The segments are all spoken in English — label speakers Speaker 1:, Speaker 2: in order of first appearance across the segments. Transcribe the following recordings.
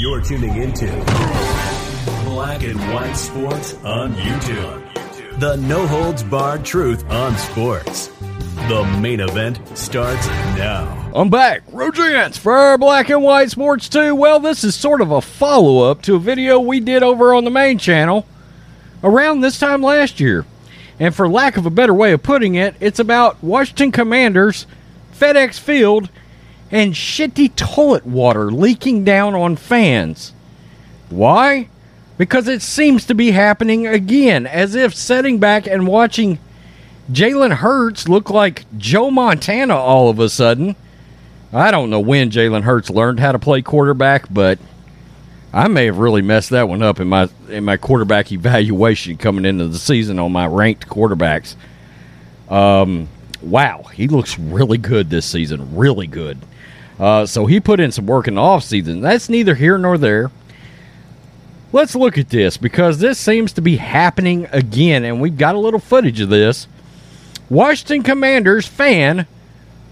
Speaker 1: You're tuning into Black and White Sports on YouTube. The no holds barred truth on sports. The main event starts now.
Speaker 2: I'm back. Rogance for Black and White Sports 2. Well, this is sort of a follow up to a video we did over on the main channel around this time last year. And for lack of a better way of putting it, it's about Washington Commanders, FedEx Field, and shitty toilet water leaking down on fans. Why? Because it seems to be happening again, as if sitting back and watching Jalen Hurts look like Joe Montana all of a sudden. I don't know when Jalen Hurts learned how to play quarterback, but I may have really messed that one up in my in my quarterback evaluation coming into the season on my ranked quarterbacks. Um, wow, he looks really good this season, really good. Uh, so he put in some work in the offseason. That's neither here nor there. Let's look at this because this seems to be happening again, and we've got a little footage of this. Washington Commanders fan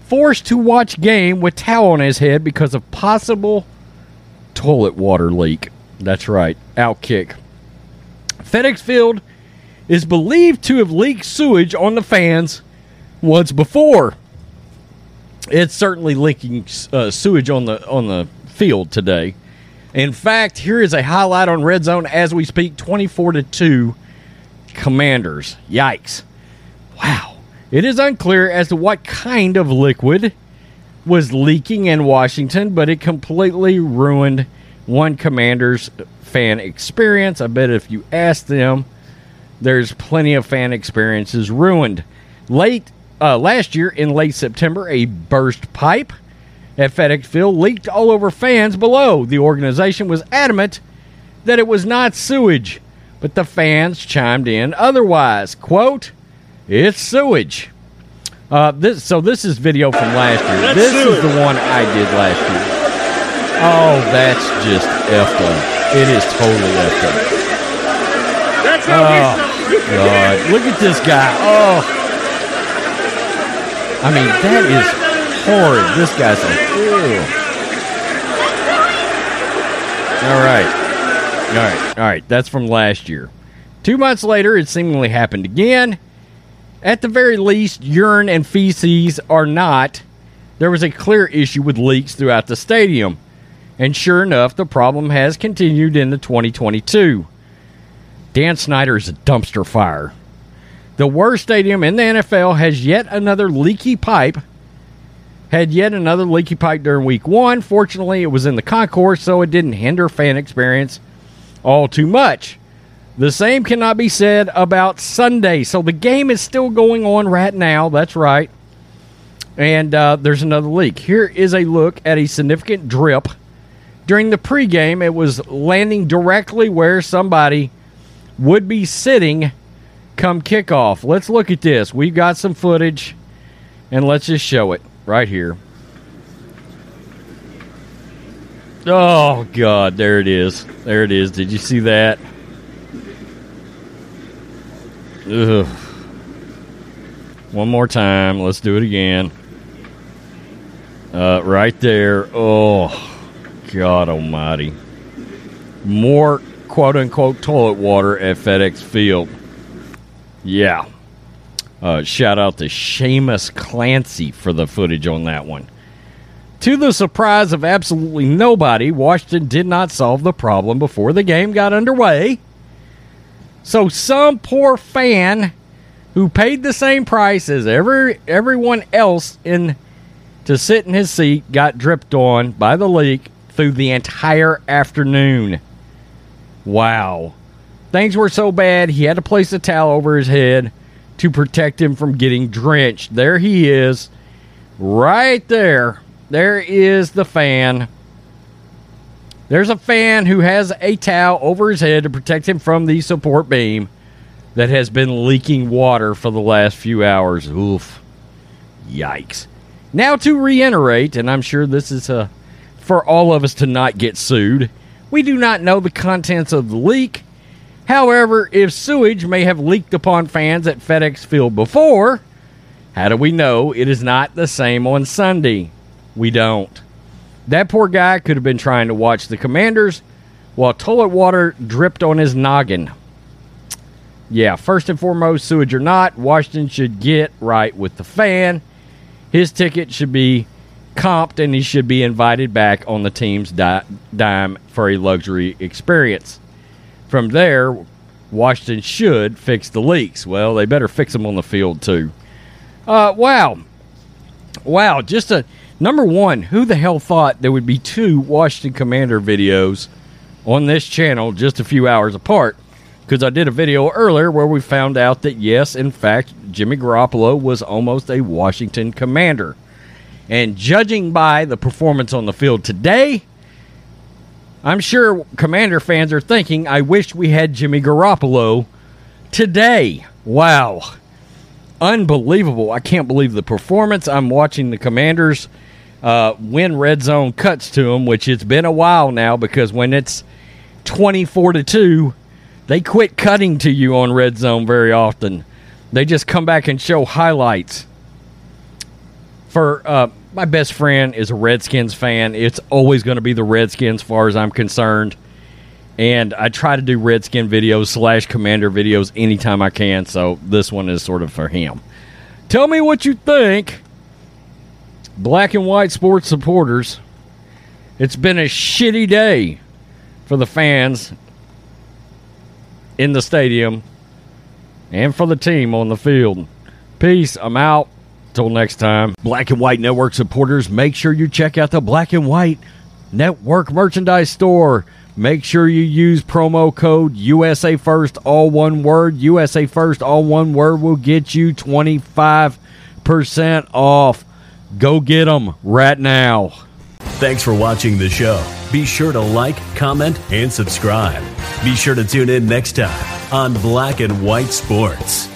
Speaker 2: forced to watch game with towel on his head because of possible toilet water leak. That's right, outkick. FedEx Field is believed to have leaked sewage on the fans once before it's certainly leaking uh, sewage on the on the field today. In fact, here is a highlight on red zone as we speak: twenty-four to two, Commanders. Yikes! Wow. It is unclear as to what kind of liquid was leaking in Washington, but it completely ruined one Commanders fan experience. I bet if you ask them, there's plenty of fan experiences ruined. Late uh, last year, in late September, a burst pipe at FedEx Field leaked all over fans below. The organization was adamant that it was not sewage, but the fans chimed in otherwise. Quote, it's sewage. Uh, this, so this is video from last year.
Speaker 3: That's
Speaker 2: this
Speaker 3: sewage.
Speaker 2: is the one I did last year. Oh, that's just effed up. It is totally effed up.
Speaker 3: That's
Speaker 2: Oh, God. Look at this guy. Oh. I mean, that is horrid. This guy's like, ew. All right. All right. All right. That's from last year. Two months later, it seemingly happened again. At the very least, urine and feces are not. There was a clear issue with leaks throughout the stadium. And sure enough, the problem has continued into 2022. Dan Snyder is a dumpster fire. The worst stadium in the NFL has yet another leaky pipe. Had yet another leaky pipe during week one. Fortunately, it was in the concourse, so it didn't hinder fan experience all too much. The same cannot be said about Sunday. So the game is still going on right now. That's right. And uh, there's another leak. Here is a look at a significant drip. During the pregame, it was landing directly where somebody would be sitting come kickoff. Let's look at this. We've got some footage, and let's just show it right here. Oh, God. There it is. There it is. Did you see that? Ugh. One more time. Let's do it again. Uh, right there. Oh, God Almighty. More quote unquote toilet water at FedEx Field. Yeah. Uh, shout out to Seamus Clancy for the footage on that one. To the surprise of absolutely nobody, Washington did not solve the problem before the game got underway. So some poor fan who paid the same price as every everyone else in to sit in his seat got dripped on by the leak through the entire afternoon. Wow. Things were so bad he had to place a towel over his head to protect him from getting drenched. There he is. Right there. There is the fan. There's a fan who has a towel over his head to protect him from the support beam that has been leaking water for the last few hours. Oof. Yikes. Now, to reiterate, and I'm sure this is uh, for all of us to not get sued, we do not know the contents of the leak. However, if sewage may have leaked upon fans at FedEx Field before, how do we know it is not the same on Sunday? We don't. That poor guy could have been trying to watch the commanders while toilet water dripped on his noggin. Yeah, first and foremost, sewage or not, Washington should get right with the fan. His ticket should be comped and he should be invited back on the team's di- dime for a luxury experience. From there, Washington should fix the leaks. Well, they better fix them on the field too. Uh, wow, wow! Just a number one. Who the hell thought there would be two Washington Commander videos on this channel just a few hours apart? Because I did a video earlier where we found out that yes, in fact, Jimmy Garoppolo was almost a Washington Commander. And judging by the performance on the field today, I'm sure Commander fans are thinking, I wish we had Jimmy Garoppolo today. Wow. Unbelievable. I can't believe the performance. I'm watching the Commanders uh, win red zone cuts to them, which it's been a while now because when it's 24 to 2, they quit cutting to you on red zone very often. They just come back and show highlights. For uh, my best friend is a Redskins fan. It's always going to be the Redskins, far as I'm concerned. And I try to do Redskin videos slash Commander videos anytime I can. So this one is sort of for him. Tell me what you think, black and white sports supporters. It's been a shitty day for the fans in the stadium and for the team on the field. Peace. I'm out. Till next time. Black and White Network supporters, make sure you check out the Black and White Network merchandise store. Make sure you use promo code USA First, all one word. USA First, all one word will get you 25% off. Go get them right now.
Speaker 1: Thanks for watching the show. Be sure to like, comment, and subscribe. Be sure to tune in next time on Black and White Sports.